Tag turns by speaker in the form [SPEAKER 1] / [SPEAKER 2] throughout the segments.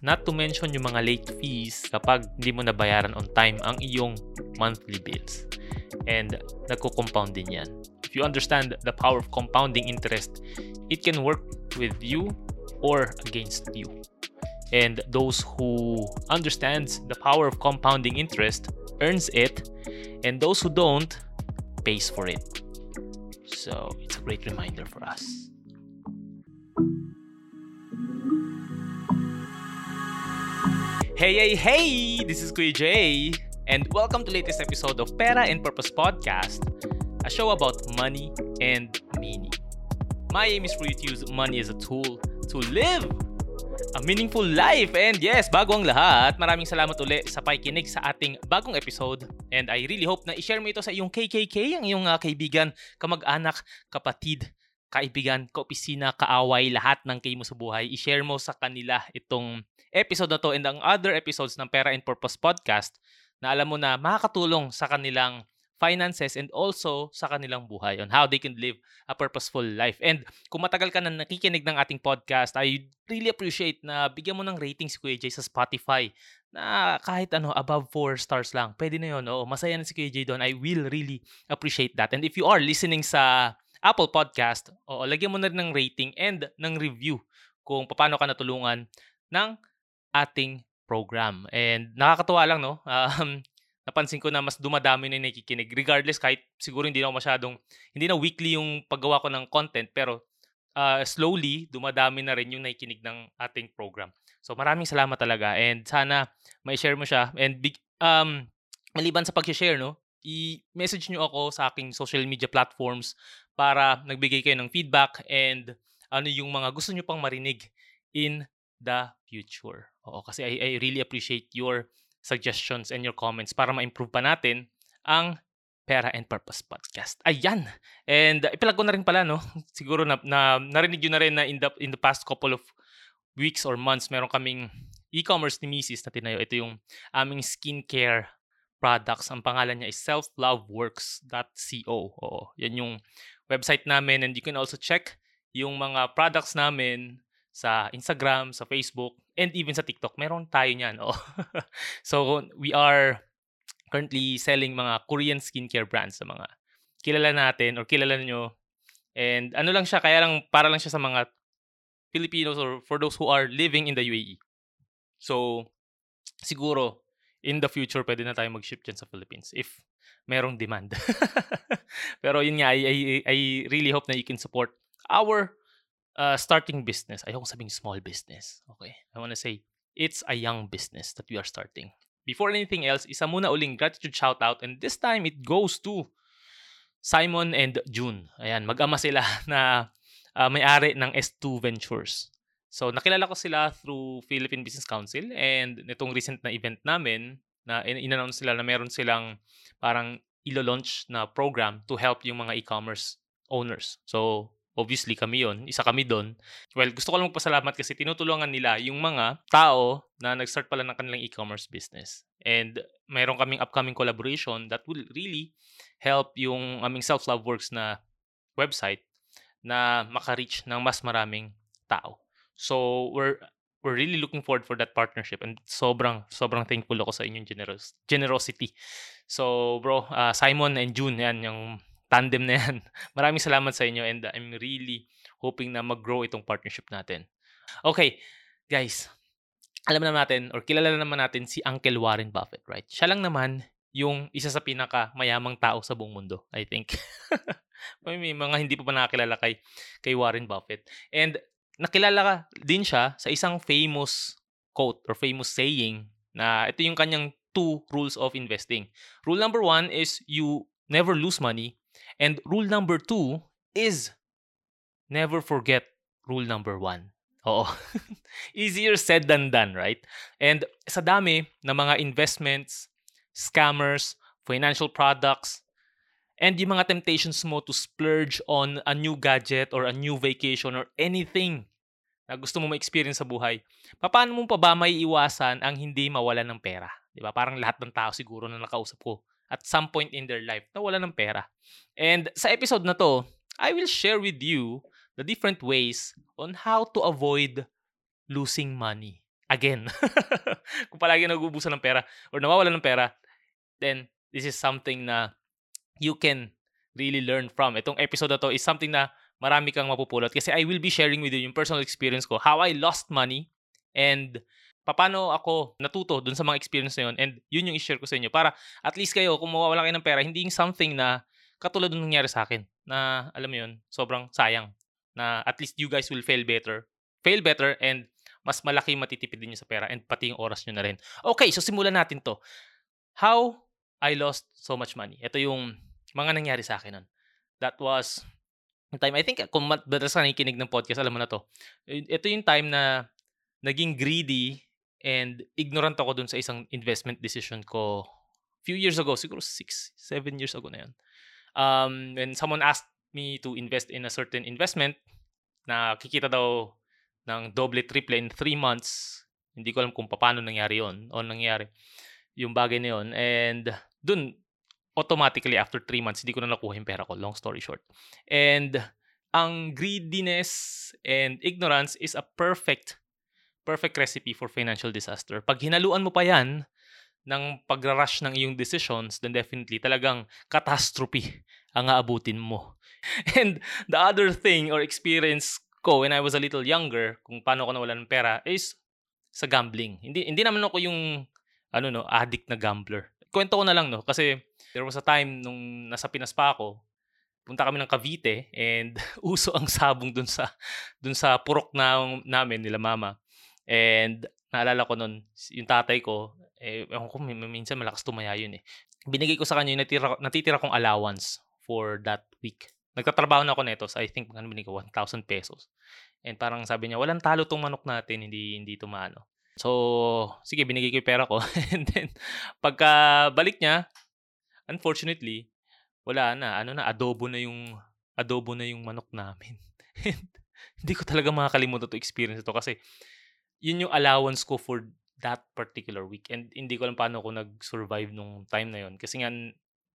[SPEAKER 1] Not to mention yung mga late fees kapag hindi mo nabayaran on time ang iyong monthly bills. And nagko-compound din yan. If you understand the power of compounding interest, it can work with you or against you. And those who understands the power of compounding interest earns it, and those who don't pays for it. So it's a great reminder for us. Hey, hey, hey! This is Kuya Jay, and welcome to latest episode of Pera and Purpose Podcast, a show about money and meaning. My aim is for you to use money as a tool to live a meaningful life. And yes, bago ang lahat, maraming salamat uli sa pakikinig sa ating bagong episode. And I really hope na i-share mo ito sa iyong KKK, ang iyong uh, kaibigan, kamag-anak, kapatid, kaibigan, kaopisina, kaaway, lahat ng kayo mo sa buhay. I-share mo sa kanila itong episode na to and ang other episodes ng Pera and Purpose Podcast na alam mo na makakatulong sa kanilang finances and also sa kanilang buhay on how they can live a purposeful life. And kung matagal ka na nakikinig ng ating podcast, I really appreciate na bigyan mo ng rating si Kuya Jay sa Spotify na kahit ano, above 4 stars lang. Pwede na yun. Oo, masaya na si Kuya Jay doon. I will really appreciate that. And if you are listening sa Apple Podcast, oo, lagyan mo na rin ng rating and ng review kung paano ka natulungan ng ating program. And nakakatuwa lang, no? Um, napansin ko na mas dumadami na nakikinig. Regardless, kahit siguro hindi na ako masyadong, hindi na weekly yung paggawa ko ng content, pero uh, slowly, dumadami na rin yung nakikinig ng ating program. So maraming salamat talaga and sana may share mo siya. And big, um, maliban sa pag-share, no? I-message nyo ako sa aking social media platforms para nagbigay kayo ng feedback and ano yung mga gusto nyo pang marinig in the future. Oo, kasi I, I really appreciate your suggestions and your comments para ma-improve pa natin ang Pera and Purpose Podcast. Ayan. And uh, ipalag ko na rin pala, no? Siguro na, na narinig yun na rin na in the, in the past couple of weeks or months, meron kaming e-commerce ni Mrs. na tinayo. Ito yung aming skincare products. Ang pangalan niya is selfloveworks.co. Oo, yan yung website namin and you can also check yung mga products namin sa Instagram, sa Facebook, and even sa TikTok. Meron tayo niyan. Oh. so, we are currently selling mga Korean skincare brands sa mga kilala natin or kilala nyo. And ano lang siya, kaya lang para lang siya sa mga Filipinos or for those who are living in the UAE. So, siguro, in the future, pwede na tayo mag-ship dyan sa Philippines if merong demand. Pero yun nga, I, I, I really hope na you can support our uh, starting business, ayoko sabing small business. Okay? I want to say, it's a young business that we are starting. Before anything else, isa muna uling gratitude shoutout and this time it goes to Simon and June. Ayan, mag-ama sila na uh, may-ari ng S2 Ventures. So, nakilala ko sila through Philippine Business Council and nitong recent na event namin na in-announce sila na meron silang parang ilo-launch na program to help yung mga e-commerce owners. So, Obviously, kami yon Isa kami doon. Well, gusto ko lang magpasalamat kasi tinutulungan nila yung mga tao na nag-start pala ng kanilang e-commerce business. And mayroon kaming upcoming collaboration that will really help yung aming Self-Love Works na website na maka-reach ng mas maraming tao. So, we're we're really looking forward for that partnership and sobrang sobrang thankful ako sa inyong generos generosity. So, bro, uh, Simon and June, yan yung tandem na yan. Maraming salamat sa inyo and I'm really hoping na mag-grow itong partnership natin. Okay, guys. Alam naman natin or kilala naman natin si Uncle Warren Buffett, right? Siya lang naman yung isa sa pinaka mayamang tao sa buong mundo, I think. May mga hindi pa ba nakakilala kay, kay Warren Buffett. And nakilala ka din siya sa isang famous quote or famous saying na ito yung kanyang two rules of investing. Rule number one is you never lose money And rule number two is never forget rule number one. Oo. Easier said than done, right? And sa dami ng mga investments, scammers, financial products, and yung mga temptations mo to splurge on a new gadget or a new vacation or anything na gusto mo ma-experience sa buhay, paano mo pa ba may iwasan ang hindi mawalan ng pera? Di ba? Parang lahat ng tao siguro na nakausap ko at some point in their life na wala ng pera. And sa episode na to, I will share with you the different ways on how to avoid losing money. again. kung palagi nagubusan ng pera or nawawala ng pera, then this is something na you can really learn from. Itong episode na to is something na marami kang mapupulot. Kasi I will be sharing with you yung personal experience ko, how I lost money and paano ako natuto dun sa mga experience na yun. And yun yung i-share ko sa inyo para at least kayo kung mawawala kayo ng pera hindi yung something na katulad nung nangyari sa akin na alam mo yun sobrang sayang na at least you guys will fail better fail better and mas malaki matitipid din sa pera and pati yung oras nyo na rin. Okay so simulan natin to. How I lost so much money? Ito yung mga nangyari sa akin nun. That was time I think kung madalas ka nakikinig ng podcast alam mo na to ito yung time na naging greedy and ignorant ako dun sa isang investment decision ko few years ago, siguro six, seven years ago na yun. Um, when someone asked me to invest in a certain investment na kikita daw ng doble, triple in three months, hindi ko alam kung paano nangyari yon o nangyari yung bagay na yon and dun automatically after three months hindi ko na nakuha yung pera ko long story short and ang greediness and ignorance is a perfect perfect recipe for financial disaster. Pag hinaluan mo pa yan ng pag-rush ng iyong decisions, then definitely talagang catastrophe ang aabutin mo. And the other thing or experience ko when I was a little younger, kung paano ko nawalan ng pera, is sa gambling. Hindi hindi naman ako yung ano no, addict na gambler. Kwento ko na lang no kasi there was a time nung nasa Pinas pa ako, punta kami ng Cavite and uso ang sabong dun sa dun sa purok na namin nila mama. And naalala ko nun, yung tatay ko, eh, ewan ko, minsan malakas tumaya yun eh. Binigay ko sa kanya yung natitira, natitira kong allowance for that week. Nagtatrabaho na ako nito, so I think ano binigay ko, 1,000 pesos. And parang sabi niya, walang talo tong manok natin, hindi hindi tumano. So, sige, binigay ko yung pera ko. And then, pagka balik niya, unfortunately, wala na. Ano na, adobo na yung adobo na yung manok namin. hindi ko talaga makakalimutan to experience ito kasi yun yung allowance ko for that particular week. And hindi ko alam paano ako nag-survive nung time na yun. Kasi nga,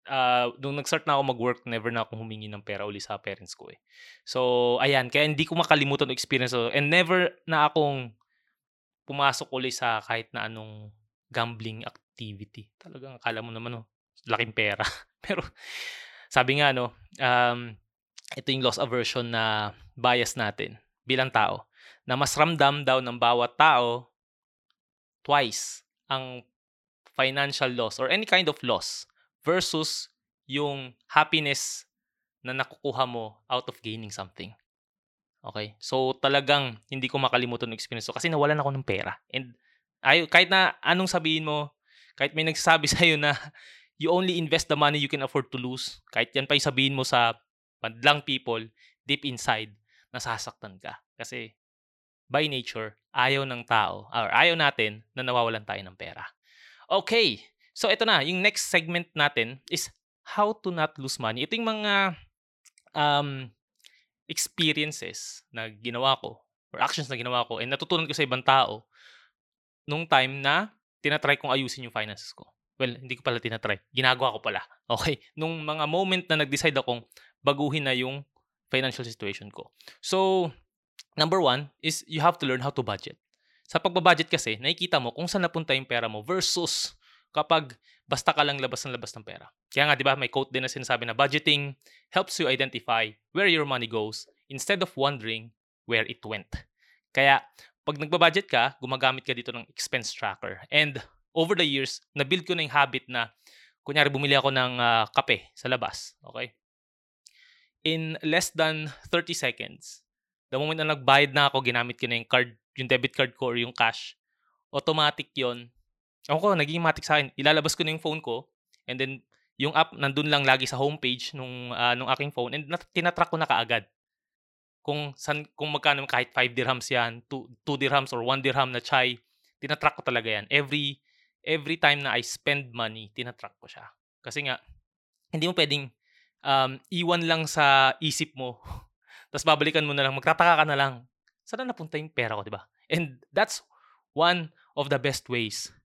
[SPEAKER 1] uh, nung nag-start na ako mag-work, never na akong humingi ng pera uli sa parents ko eh. So, ayan. Kaya hindi ko makalimutan yung experience ko. And never na akong pumasok uli sa kahit na anong gambling activity. Talagang akala mo naman, oh, laking pera. Pero, sabi nga, no, um, ito yung loss aversion na bias natin bilang tao na mas ramdam daw ng bawat tao twice ang financial loss or any kind of loss versus yung happiness na nakukuha mo out of gaining something. Okay? So talagang hindi ko makalimutan yung experience ko kasi nawalan ako ng pera. And ay, kahit na anong sabihin mo, kahit may nagsabi sa'yo na you only invest the money you can afford to lose, kahit yan pa yung sabihin mo sa madlang people, deep inside, nasasaktan ka. Kasi by nature, ayaw ng tao, or ayaw natin na nawawalan tayo ng pera. Okay, so ito na, yung next segment natin is how to not lose money. Ito yung mga um, experiences na ginawa ko, or actions na ginawa ko, and natutunan ko sa ibang tao nung time na tinatry kong ayusin yung finances ko. Well, hindi ko pala tinatry. Ginagawa ko pala. Okay? Nung mga moment na nag-decide akong baguhin na yung financial situation ko. So, number one is you have to learn how to budget. Sa pagbabudget kasi, nakikita mo kung saan napunta yung pera mo versus kapag basta ka lang labas ng labas ng pera. Kaya nga, di ba, may quote din na sinasabi na budgeting helps you identify where your money goes instead of wondering where it went. Kaya, pag nagbabudget ka, gumagamit ka dito ng expense tracker. And over the years, na-build ko na yung habit na, kunyari bumili ako ng uh, kape sa labas. Okay? In less than 30 seconds, the moment na nagbayad na ako, ginamit ko na yung card, yung debit card ko or yung cash, automatic yon Ako ko, naging matic sa akin. Ilalabas ko na yung phone ko, and then, yung app, nandun lang lagi sa homepage nung, uh, nung aking phone, and nat- tinatrack ko na kaagad. Kung, san, kung magkano, kahit 5 dirhams yan, 2, 2 dirhams or 1 dirham na chai, tinatrack ko talaga yan. Every, every time na I spend money, tinatrack ko siya. Kasi nga, hindi mo pwedeng um, iwan lang sa isip mo Tapos babalikan mo na lang, magtataka ka na lang, saan na napunta yung pera ko, di ba? And that's one of the best ways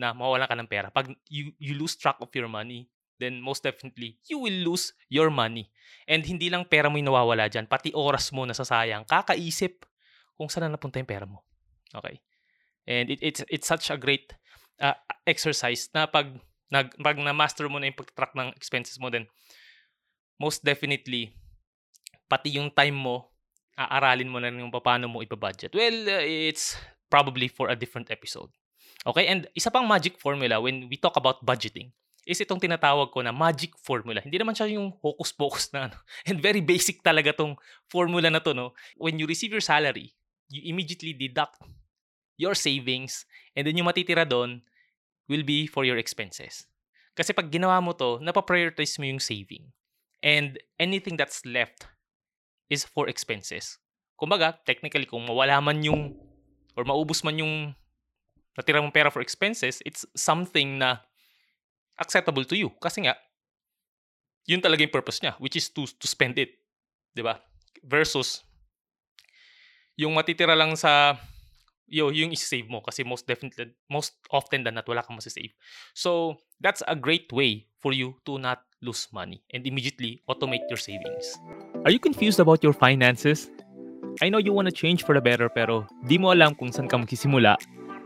[SPEAKER 1] na mawalan ka ng pera. Pag you, you lose track of your money, then most definitely, you will lose your money. And hindi lang pera mo yung nawawala dyan, pati oras mo nasasayang, kakaisip kung saan na napunta yung pera mo. Okay? And it, it's it's such a great uh, exercise na pag nag pag na-master mo na yung pag-track ng expenses mo then most definitely pati yung time mo aaralin mo na rin yung paano mo ipa-budget. Well, uh, it's probably for a different episode. Okay? And isa pang magic formula when we talk about budgeting is itong tinatawag ko na magic formula. Hindi naman siya yung hocus-pocus na ano. And very basic talaga tong formula na to, no? When you receive your salary, you immediately deduct your savings and then yung matitira doon will be for your expenses. Kasi pag ginawa mo to, napaprioritize mo yung saving. And anything that's left is for expenses. Kumbaga, technically, kung mawala man yung or maubos man yung natira mong pera for expenses, it's something na acceptable to you. Kasi nga, yun talaga yung purpose niya, which is to, to spend it. ba diba? Versus, yung matitira lang sa yo, yung i-save mo kasi most definitely most often than not wala kang masisave. So, that's a great way for you to not lose money and immediately automate your savings.
[SPEAKER 2] Are you confused about your finances? I know you want to change for the better pero di mo alam kung saan ka magsisimula,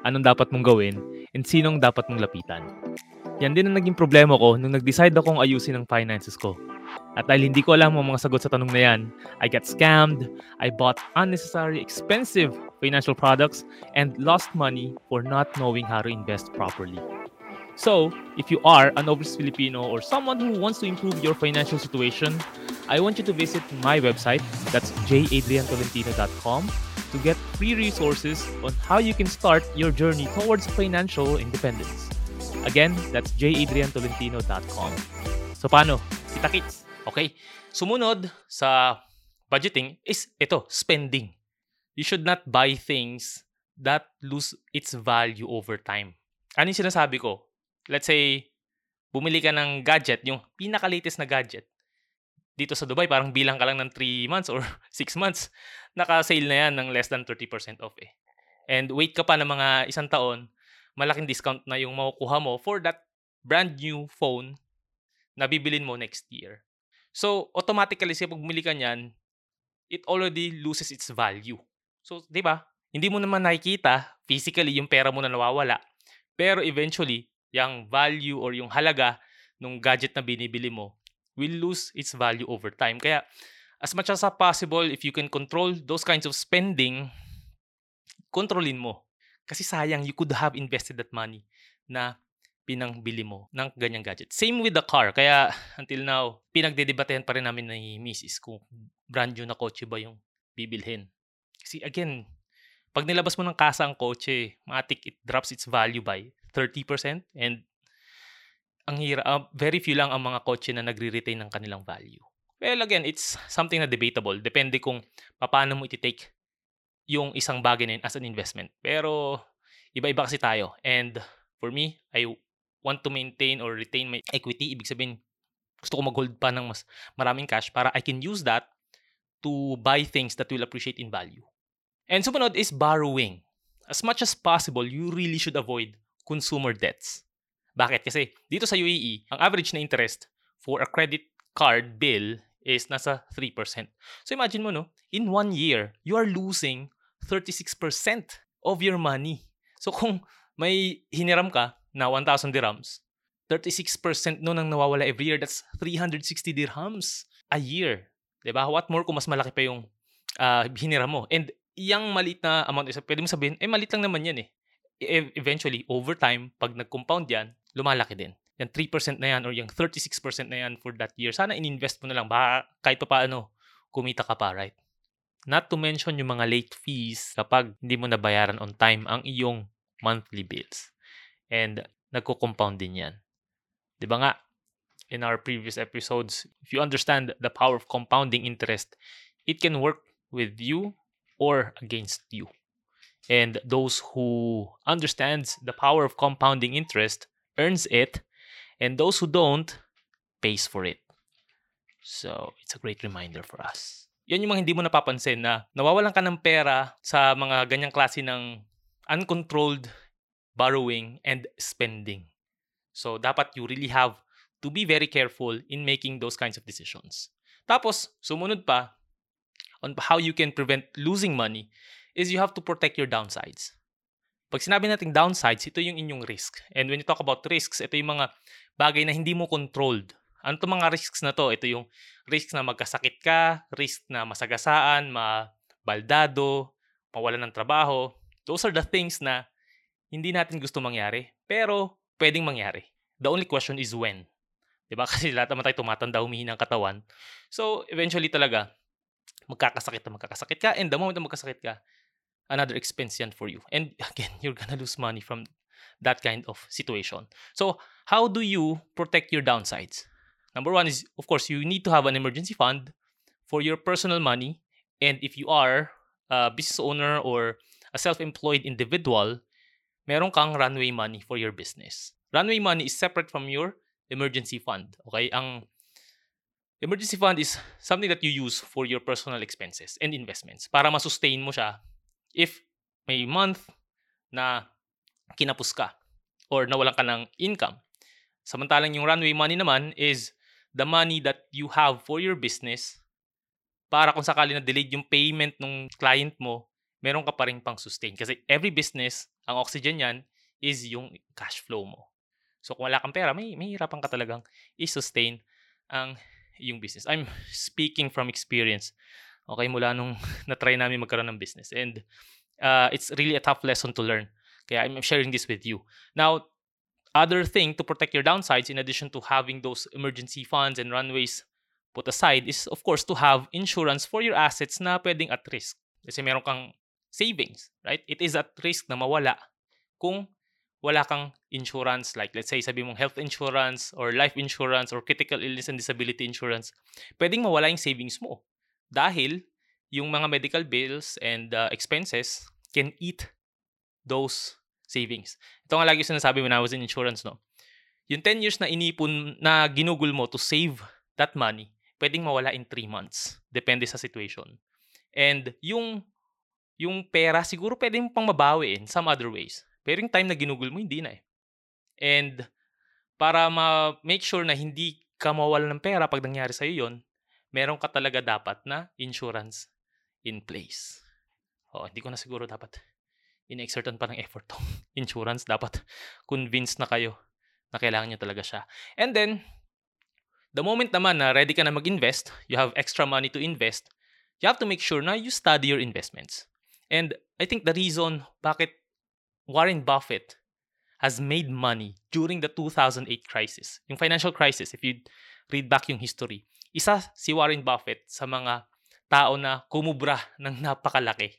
[SPEAKER 2] anong dapat mong gawin, and sinong dapat mong lapitan. Yan din ang naging problema ko nung nag-decide akong ayusin ang finances ko. At dahil hindi ko alam ang mga sagot sa tanong na yan, I got scammed, I bought unnecessary expensive financial products, and lost money for not knowing how to invest properly. So, if you are an overseas Filipino or someone who wants to improve your financial situation, I want you to visit my website, that's jadriantolentino.com, to get free resources on how you can start your journey towards financial independence. Again, that's jadriantolentino.com. So paano? Kita kits.
[SPEAKER 1] Okay. Sumunod sa budgeting is ito, spending. You should not buy things that lose its value over time. Ano yung sinasabi ko? Let's say, bumili ka ng gadget, yung pinaka-latest na gadget dito sa Dubai, parang bilang ka lang ng 3 months or 6 months, naka-sale na yan ng less than 30% off eh. And wait ka pa ng mga isang taon, malaking discount na yung makukuha mo for that brand new phone na bibilin mo next year. So, automatically, siya pag bumili ka niyan, it already loses its value. So, di ba? Hindi mo naman nakikita physically yung pera mo na nawawala. Pero eventually, yung value or yung halaga ng gadget na binibili mo will lose its value over time. Kaya, as much as possible, if you can control those kinds of spending, kontrolin mo. Kasi sayang, you could have invested that money na pinangbili mo ng ganyang gadget. Same with the car. Kaya until now, pinagdedebatehan pa rin namin ni Mrs. kung brand new na kotse ba yung bibilhin. Kasi again, pag nilabas mo ng kasa ang kotse, matik it drops its value by 30% and ang hira, uh, very few lang ang mga kotse na nagre-retain ng kanilang value. Well, again, it's something na debatable. Depende kung paano mo iti-take yung isang bagay na yun as an investment. Pero, iba-iba kasi tayo. And for me, I want to maintain or retain my equity. Ibig sabihin, gusto ko mag-hold pa ng mas maraming cash para I can use that to buy things that will appreciate in value. And sumunod is borrowing. As much as possible, you really should avoid consumer debts. Bakit? Kasi dito sa UAE, ang average na interest for a credit card bill is nasa 3%. So imagine mo, no? In one year, you are losing 36% of your money. So kung may hiniram ka na 1,000 dirhams, 36% no nang nawawala every year. That's 360 dirhams a year. ba? What more kung mas malaki pa yung uh, hiniram mo. And yung maliit na amount, pwede mo sabihin, eh maliit lang naman yan eh. E- eventually, over time, pag nag-compound yan, lumalaki din. Yung 3% na yan or yung 36% na yan for that year, sana in-invest mo na lang. Baka kahit pa paano, kumita ka pa, right? Not to mention yung mga late fees kapag hindi mo nabayaran on time ang iyong monthly bills. And nagko-compound din yan. Di ba nga, in our previous episodes, if you understand the power of compounding interest, it can work with you or against you. And those who understands the power of compounding interest earns it, and those who don't pays for it. So, it's a great reminder for us. Yan yung mga hindi mo napapansin na nawawalan ka ng pera sa mga ganyang klase ng uncontrolled borrowing and spending. So, dapat you really have to be very careful in making those kinds of decisions. Tapos, sumunod pa on how you can prevent losing money is you have to protect your downsides. Pag sinabi nating downsides, ito yung inyong risk. And when you talk about risks, ito yung mga bagay na hindi mo controlled. Ano to mga risks na to? Ito yung risk na magkasakit ka, risk na masagasaan, mabaldado, mawalan ng trabaho. Those are the things na hindi natin gusto mangyari, pero pwedeng mangyari. The only question is when. 'Di ba? Kasi lahat naman tayo tumatanda, humihina ang katawan. So, eventually talaga, magkakasakit na magkakasakit ka, and the moment na magkasakit ka, another expense yan for you. And again, you're gonna lose money from that kind of situation. So, how do you protect your downsides? Number one is, of course, you need to have an emergency fund for your personal money. And if you are a business owner or a self-employed individual, meron kang runway money for your business. Runway money is separate from your emergency fund. Okay? Ang emergency fund is something that you use for your personal expenses and investments para ma-sustain mo siya if may month na kinapos ka or nawalan ka ng income. Samantalang yung runway money naman is the money that you have for your business para kung sakali na delayed yung payment ng client mo, meron ka pa rin pang sustain. Kasi every business, ang oxygen yan is yung cash flow mo. So kung wala kang pera, may, may hirapan ka talagang i-sustain ang yung business. I'm speaking from experience. Okay, mula nung na-try namin magkaroon ng business. And uh, it's really a tough lesson to learn. Kaya I'm sharing this with you. Now, other thing to protect your downsides in addition to having those emergency funds and runways put aside is of course to have insurance for your assets na pwedeng at risk. Kasi meron kang savings, right? It is at risk na mawala kung wala kang insurance like let's say sabi mong health insurance or life insurance or critical illness and disability insurance. Pwedeng mawala yung savings mo dahil yung mga medical bills and uh, expenses can eat those savings. Ito nga lagi sinasabi when I was in insurance, no? Yung 10 years na inipon na ginugol mo to save that money, pwedeng mawala in 3 months. Depende sa situation. And yung yung pera, siguro pwedeng pang mabawi in some other ways. Pero yung time na ginugol mo, hindi na eh. And para ma-make sure na hindi ka mawala ng pera pag nangyari sa'yo yon meron ka talaga dapat na insurance in place. Oh, hindi ko na siguro dapat in-exertan pa ng effort tong insurance. Dapat convinced na kayo na kailangan nyo talaga siya. And then, the moment naman na ready ka na mag-invest, you have extra money to invest, you have to make sure na you study your investments. And I think the reason bakit Warren Buffett has made money during the 2008 crisis, yung financial crisis, if you read back yung history, isa si Warren Buffett sa mga tao na kumubra ng napakalaki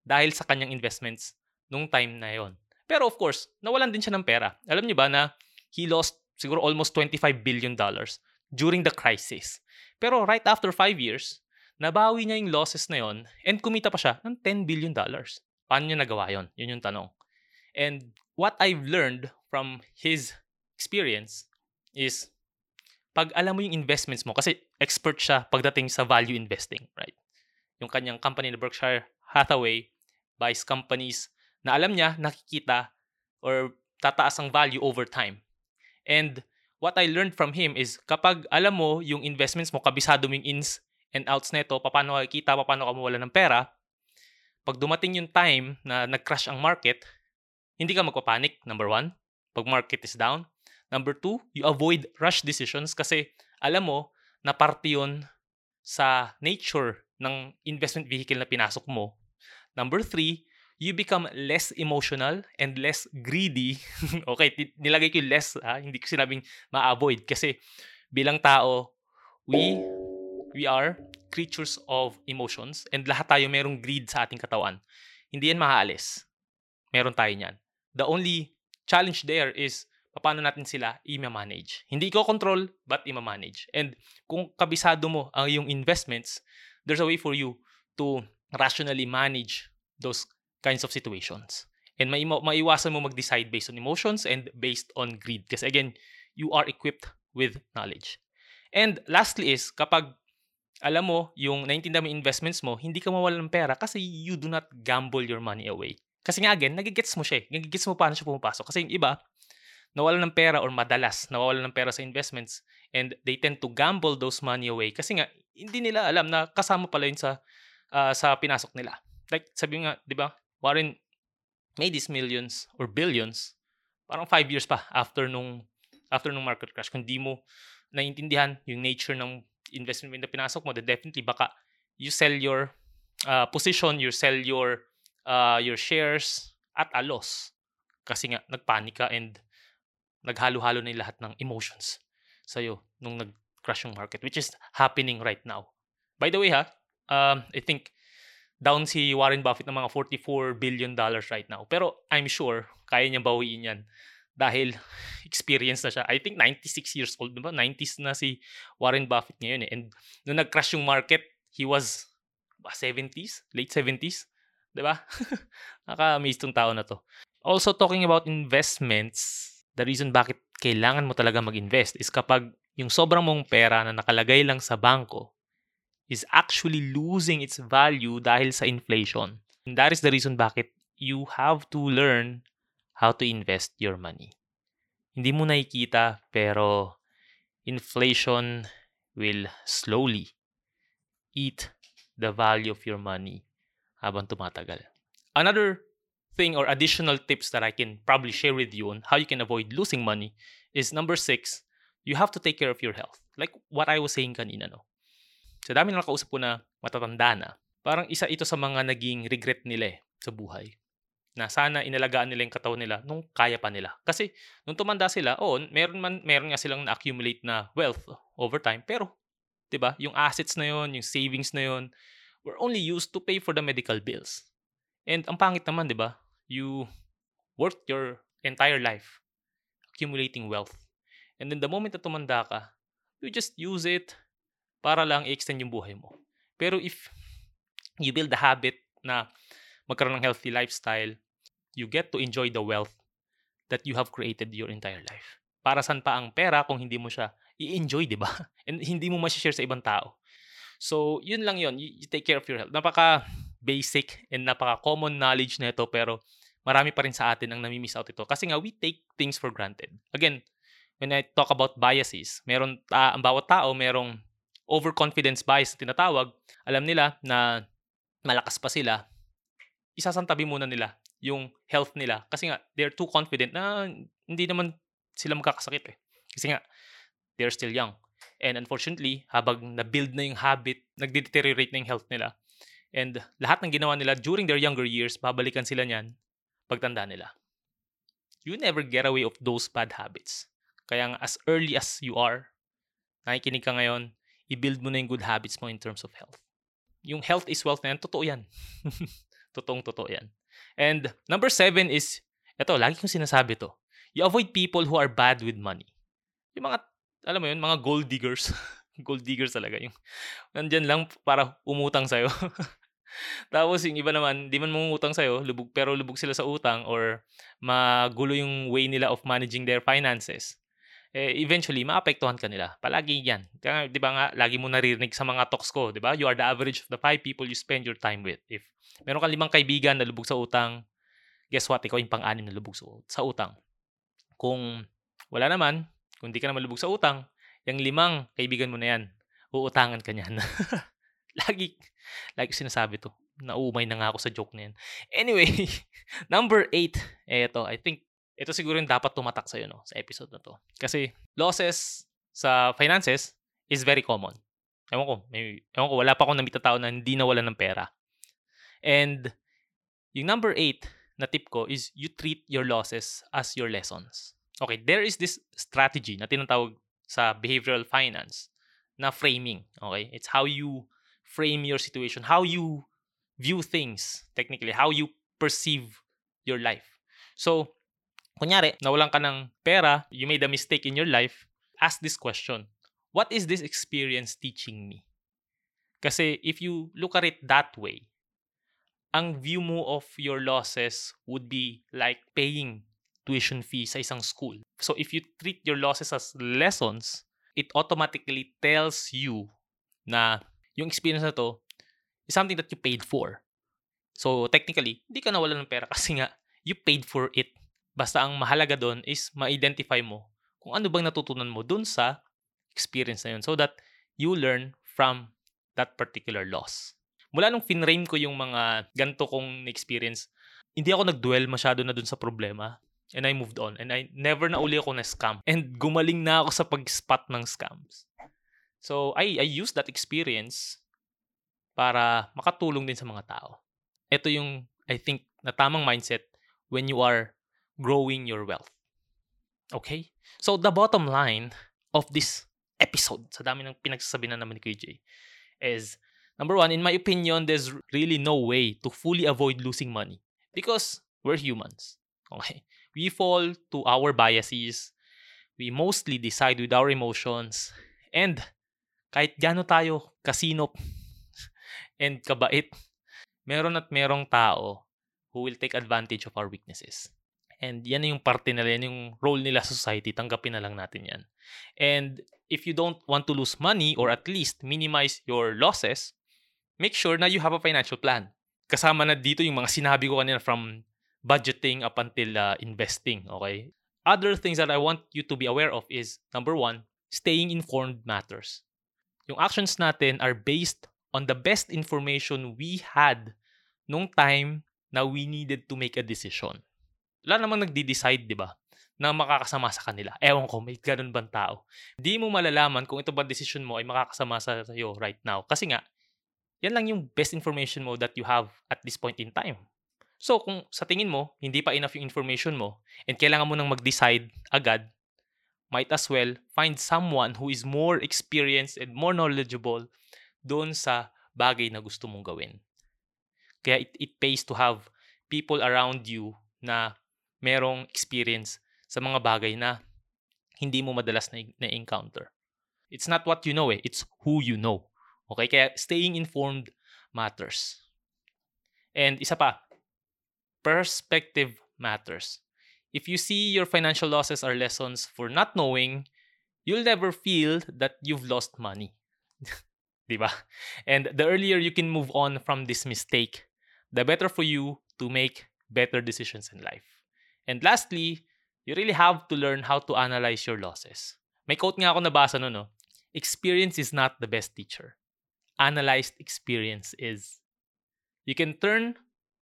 [SPEAKER 1] dahil sa kanyang investments nung time na yon. Pero of course, nawalan din siya ng pera. Alam niyo ba na he lost siguro almost 25 billion dollars during the crisis. Pero right after 5 years, nabawi niya yung losses na yon and kumita pa siya ng 10 billion dollars. Paano niya nagawa yon? Yun yung tanong. And what I've learned from his experience is pag alam mo yung investments mo, kasi expert siya pagdating sa value investing, right? Yung kanyang company na Berkshire Hathaway buys companies na alam niya, nakikita, or tataas ang value over time. And what I learned from him is kapag alam mo yung investments mo, kabisado mo yung ins and outs nito, paano makikita, paano ka mawala ng pera, pag dumating yung time na nag-crash ang market, hindi ka magpapanik, number one, pag market is down. Number two, you avoid rush decisions kasi alam mo na parte yun sa nature ng investment vehicle na pinasok mo. Number three, you become less emotional and less greedy. okay, nilagay ko yung less, ha? hindi ko sinabing ma-avoid kasi bilang tao, we we are creatures of emotions and lahat tayo merong greed sa ating katawan. Hindi yan maaalis. Meron tayo niyan. The only challenge there is paano natin sila i-manage. Hindi ko control, but i-manage. And kung kabisado mo ang yung investments, there's a way for you to rationally manage those kinds of situations. And may maiwasan mo mag-decide based on emotions and based on greed. Kasi again, you are equipped with knowledge. And lastly is, kapag alam mo, yung naintindihan mo investments mo, hindi ka mawala ng pera kasi you do not gamble your money away. Kasi nga again, nagigets mo siya eh. Nagigets mo paano siya pumapasok. Kasi yung iba, nawala ng pera or madalas nawala ng pera sa investments and they tend to gamble those money away kasi nga hindi nila alam na kasama pala yun sa uh, sa pinasok nila. Like sabi nga, 'di ba? Warren made these millions or billions parang five years pa after nung after nung market crash. Kung di mo naiintindihan yung nature ng investment na pinasok mo, then definitely baka you sell your uh, position, you sell your uh, your shares at a loss. Kasi nga, nagpanik ka and naghalo-halo na yung lahat ng emotions sa'yo nung nag-crash yung market, which is happening right now. By the way ha, um, I think down si Warren Buffett ng mga 44 billion dollars right now. Pero I'm sure kaya niya bawiin yan dahil experience na siya. I think 96 years old, diba? 90s na si Warren Buffett ngayon eh. And nung nag-crash yung market, he was ba, 70s? Late 70s? Diba? Naka-amaze tong tao na to. Also, talking about investments, the reason bakit kailangan mo talaga mag-invest is kapag yung sobrang mong pera na nakalagay lang sa bangko is actually losing its value dahil sa inflation. And that is the reason bakit you have to learn how to invest your money. Hindi mo nakikita pero inflation will slowly eat the value of your money habang tumatagal. Another thing or additional tips that I can probably share with you on how you can avoid losing money is number six, you have to take care of your health. Like what I was saying kanina, no? Sa dami na nakausap ko na matatanda na, parang isa ito sa mga naging regret nila eh, sa buhay. Na sana inalagaan nila yung katawan nila nung kaya pa nila. Kasi nung tumanda sila, oo, meron, man, meron nga silang na-accumulate na wealth over time. Pero, di ba, yung assets na yon yung savings na yon were only used to pay for the medical bills. And ang pangit naman, di ba, you worked your entire life accumulating wealth. And then the moment na tumanda ka, you just use it para lang i-extend yung buhay mo. Pero if you build the habit na magkaroon ng healthy lifestyle, you get to enjoy the wealth that you have created your entire life. Para saan pa ang pera kung hindi mo siya i-enjoy, di ba? And hindi mo ma-share sa ibang tao. So, yun lang yun. You, you take care of your health. Napaka basic and napaka common knowledge na ito pero marami pa rin sa atin ang nami-miss out ito. Kasi nga, we take things for granted. Again, when I talk about biases, meron, uh, ang bawat tao merong overconfidence bias na tinatawag, alam nila na malakas pa sila, isasantabi muna nila yung health nila. Kasi nga, they're too confident na hindi naman sila magkakasakit eh. Kasi nga, they're still young. And unfortunately, habang na-build na yung habit, nagde-deteriorate na yung health nila. And lahat ng ginawa nila during their younger years, babalikan sila niyan pagtanda nila. You never get away of those bad habits. Kaya as early as you are, nakikinig ka ngayon, i-build mo na yung good habits mo in terms of health. Yung health is wealth na yan, totoo yan. Totoong totoo yan. And number seven is, ito, lagi kong sinasabi to. You avoid people who are bad with money. Yung mga, alam mo yun, mga gold diggers. gold diggers talaga. Yung, nandyan lang para umutang sa'yo. Tapos yung iba naman, di man mangungutang sa'yo, lubog, pero lubog sila sa utang or magulo yung way nila of managing their finances eh, eventually, maapektuhan ka nila. Palagi yan. Kaya, di ba nga, lagi mo naririnig sa mga talks ko, di ba? You are the average of the five people you spend your time with. If meron kang limang kaibigan na lubog sa utang, guess what? Ikaw yung pang-anim na lubog sa utang. Kung wala naman, kung di ka naman lubog sa utang, yung limang kaibigan mo na yan, uutangan ka niyan. lagi, lagi sinasabi to. Naumay na nga ako sa joke na yan. Anyway, number eight, eto, I think ito siguro yung dapat tumatak sa'yo no, sa episode na to. Kasi losses sa finances is very common. Ewan ko, may, ewan ko, wala pa akong namita tao na hindi nawala ng pera. And yung number eight na tip ko is you treat your losses as your lessons. Okay, there is this strategy na tinatawag sa behavioral finance na framing. Okay, it's how you frame your situation, how you view things, technically, how you perceive your life. So, Kunyari, nawalan ka ng pera, you made a mistake in your life, ask this question. What is this experience teaching me? Kasi if you look at it that way, ang view mo of your losses would be like paying tuition fee sa isang school. So if you treat your losses as lessons, it automatically tells you na yung experience na to is something that you paid for. So technically, hindi ka nawala ng pera kasi nga you paid for it Basta ang mahalaga doon is ma-identify mo kung ano bang natutunan mo doon sa experience na yun so that you learn from that particular loss. Mula nung finrame ko yung mga ganto kong experience, hindi ako nag-dwell masyado na dun sa problema. And I moved on. And I never na uli ako na scam. And gumaling na ako sa pag-spot ng scams. So, I, I used that experience para makatulong din sa mga tao. Ito yung, I think, na tamang mindset when you are growing your wealth. Okay? So, the bottom line of this episode, sa dami ng pinagsasabi na naman ni Jay, is, number one, in my opinion, there's really no way to fully avoid losing money because we're humans. Okay? We fall to our biases. We mostly decide with our emotions. And kahit gano tayo kasinop and kabait, meron at merong tao who will take advantage of our weaknesses. And yan yung parte nila, yan yung role nila sa society. Tanggapin na lang natin yan. And if you don't want to lose money or at least minimize your losses, make sure na you have a financial plan. Kasama na dito yung mga sinabi ko kanina from budgeting up until uh, investing, okay? Other things that I want you to be aware of is number one, staying informed matters. Yung actions natin are based on the best information we had nung time na we needed to make a decision. Wala namang nagde-decide, di ba? Na makakasama sa kanila. Ewan ko, may ganun bang tao? Di mo malalaman kung ito ba decision mo ay makakasama sa iyo right now. Kasi nga, yan lang yung best information mo that you have at this point in time. So, kung sa tingin mo, hindi pa enough yung information mo, and kailangan mo nang mag-decide agad, might as well find someone who is more experienced and more knowledgeable doon sa bagay na gusto mong gawin. Kaya it, it pays to have people around you na merong experience sa mga bagay na hindi mo madalas na, na-encounter. It's not what you know eh, it's who you know. Okay? Kaya staying informed matters. And isa pa, perspective matters. If you see your financial losses are lessons for not knowing, you'll never feel that you've lost money. diba? And the earlier you can move on from this mistake, the better for you to make better decisions in life. And lastly, you really have to learn how to analyze your losses. May quote nga ako nabasa no, no? Experience is not the best teacher. Analyzed experience is. You can turn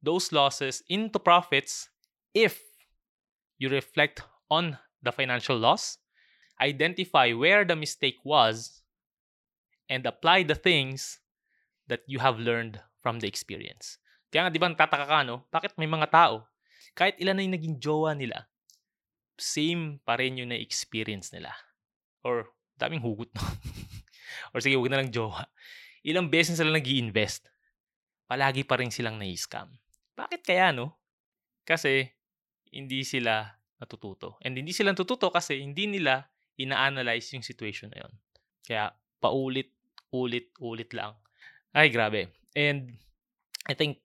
[SPEAKER 1] those losses into profits if you reflect on the financial loss, identify where the mistake was, and apply the things that you have learned from the experience. Kaya nga, di ba, tataka ka, no? Bakit may mga tao, kahit ilan na yung naging jowa nila, same pa rin yung na-experience nila. Or, daming hugot, no? Or sige, huwag na lang jowa. Ilang beses sila nag invest palagi pa rin silang na-scam. Bakit kaya, no? Kasi, hindi sila natututo. And hindi sila natututo kasi hindi nila ina-analyze yung situation na yun. Kaya, paulit, ulit, ulit lang. Ay, grabe. And, I think,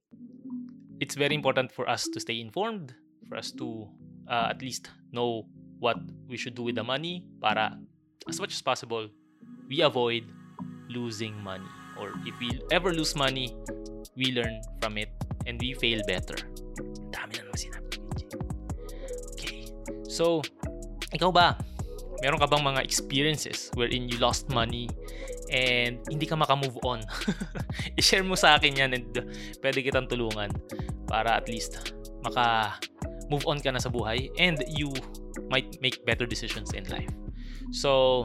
[SPEAKER 1] it's very important for us to stay informed, for us to uh, at least know what we should do with the money para as much as possible, we avoid losing money. Or if we ever lose money, we learn from it and we fail better. Dami na naman sinabi Okay. So, ikaw ba? Meron ka bang mga experiences wherein you lost money and hindi ka maka-move on? I-share mo sa akin yan and pwede kitang tulungan para at least maka move on ka na sa buhay and you might make better decisions in life. So,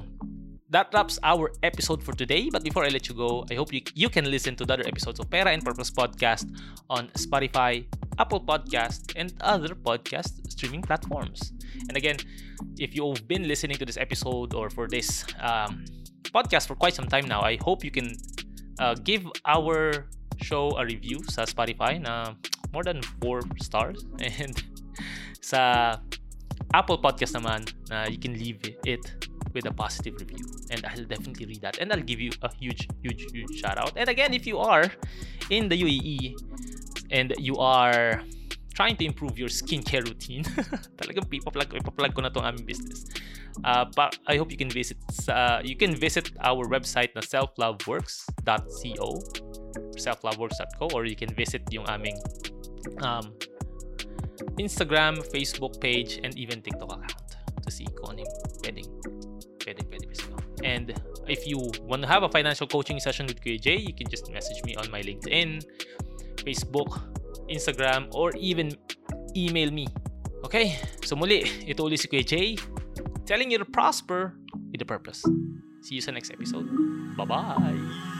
[SPEAKER 1] that wraps our episode for today. But before I let you go, I hope you, you can listen to the other episodes of Pera and Purpose Podcast on Spotify, Apple Podcast, and other podcast streaming platforms. And again, if you've been listening to this episode or for this um, podcast for quite some time now, I hope you can uh, give our show a review sa Spotify na more than 4 stars and sa Apple Podcast naman na you can leave it with a positive review. And I'll definitely read that. And I'll give you a huge, huge, huge shout out. And again, if you are in the UAE and you are trying to improve your skincare routine, talagang ipaplug, ipaplug ko na tong aming business. Uh, pa, I hope you can visit uh, you can visit our website na selfloveworks.co selfloveworks.co or you can visit yung aming um, Instagram, Facebook page, and even TikTok account to see kung ano yung pwedeng pwede, pwede And if you want to have a financial coaching session with Kuya Jay, you can just message me on my LinkedIn, Facebook, Instagram, or even email me. Okay, so muli, ito uli si Kuya Jay, telling you to prosper with a purpose. See you sa next episode. Bye-bye!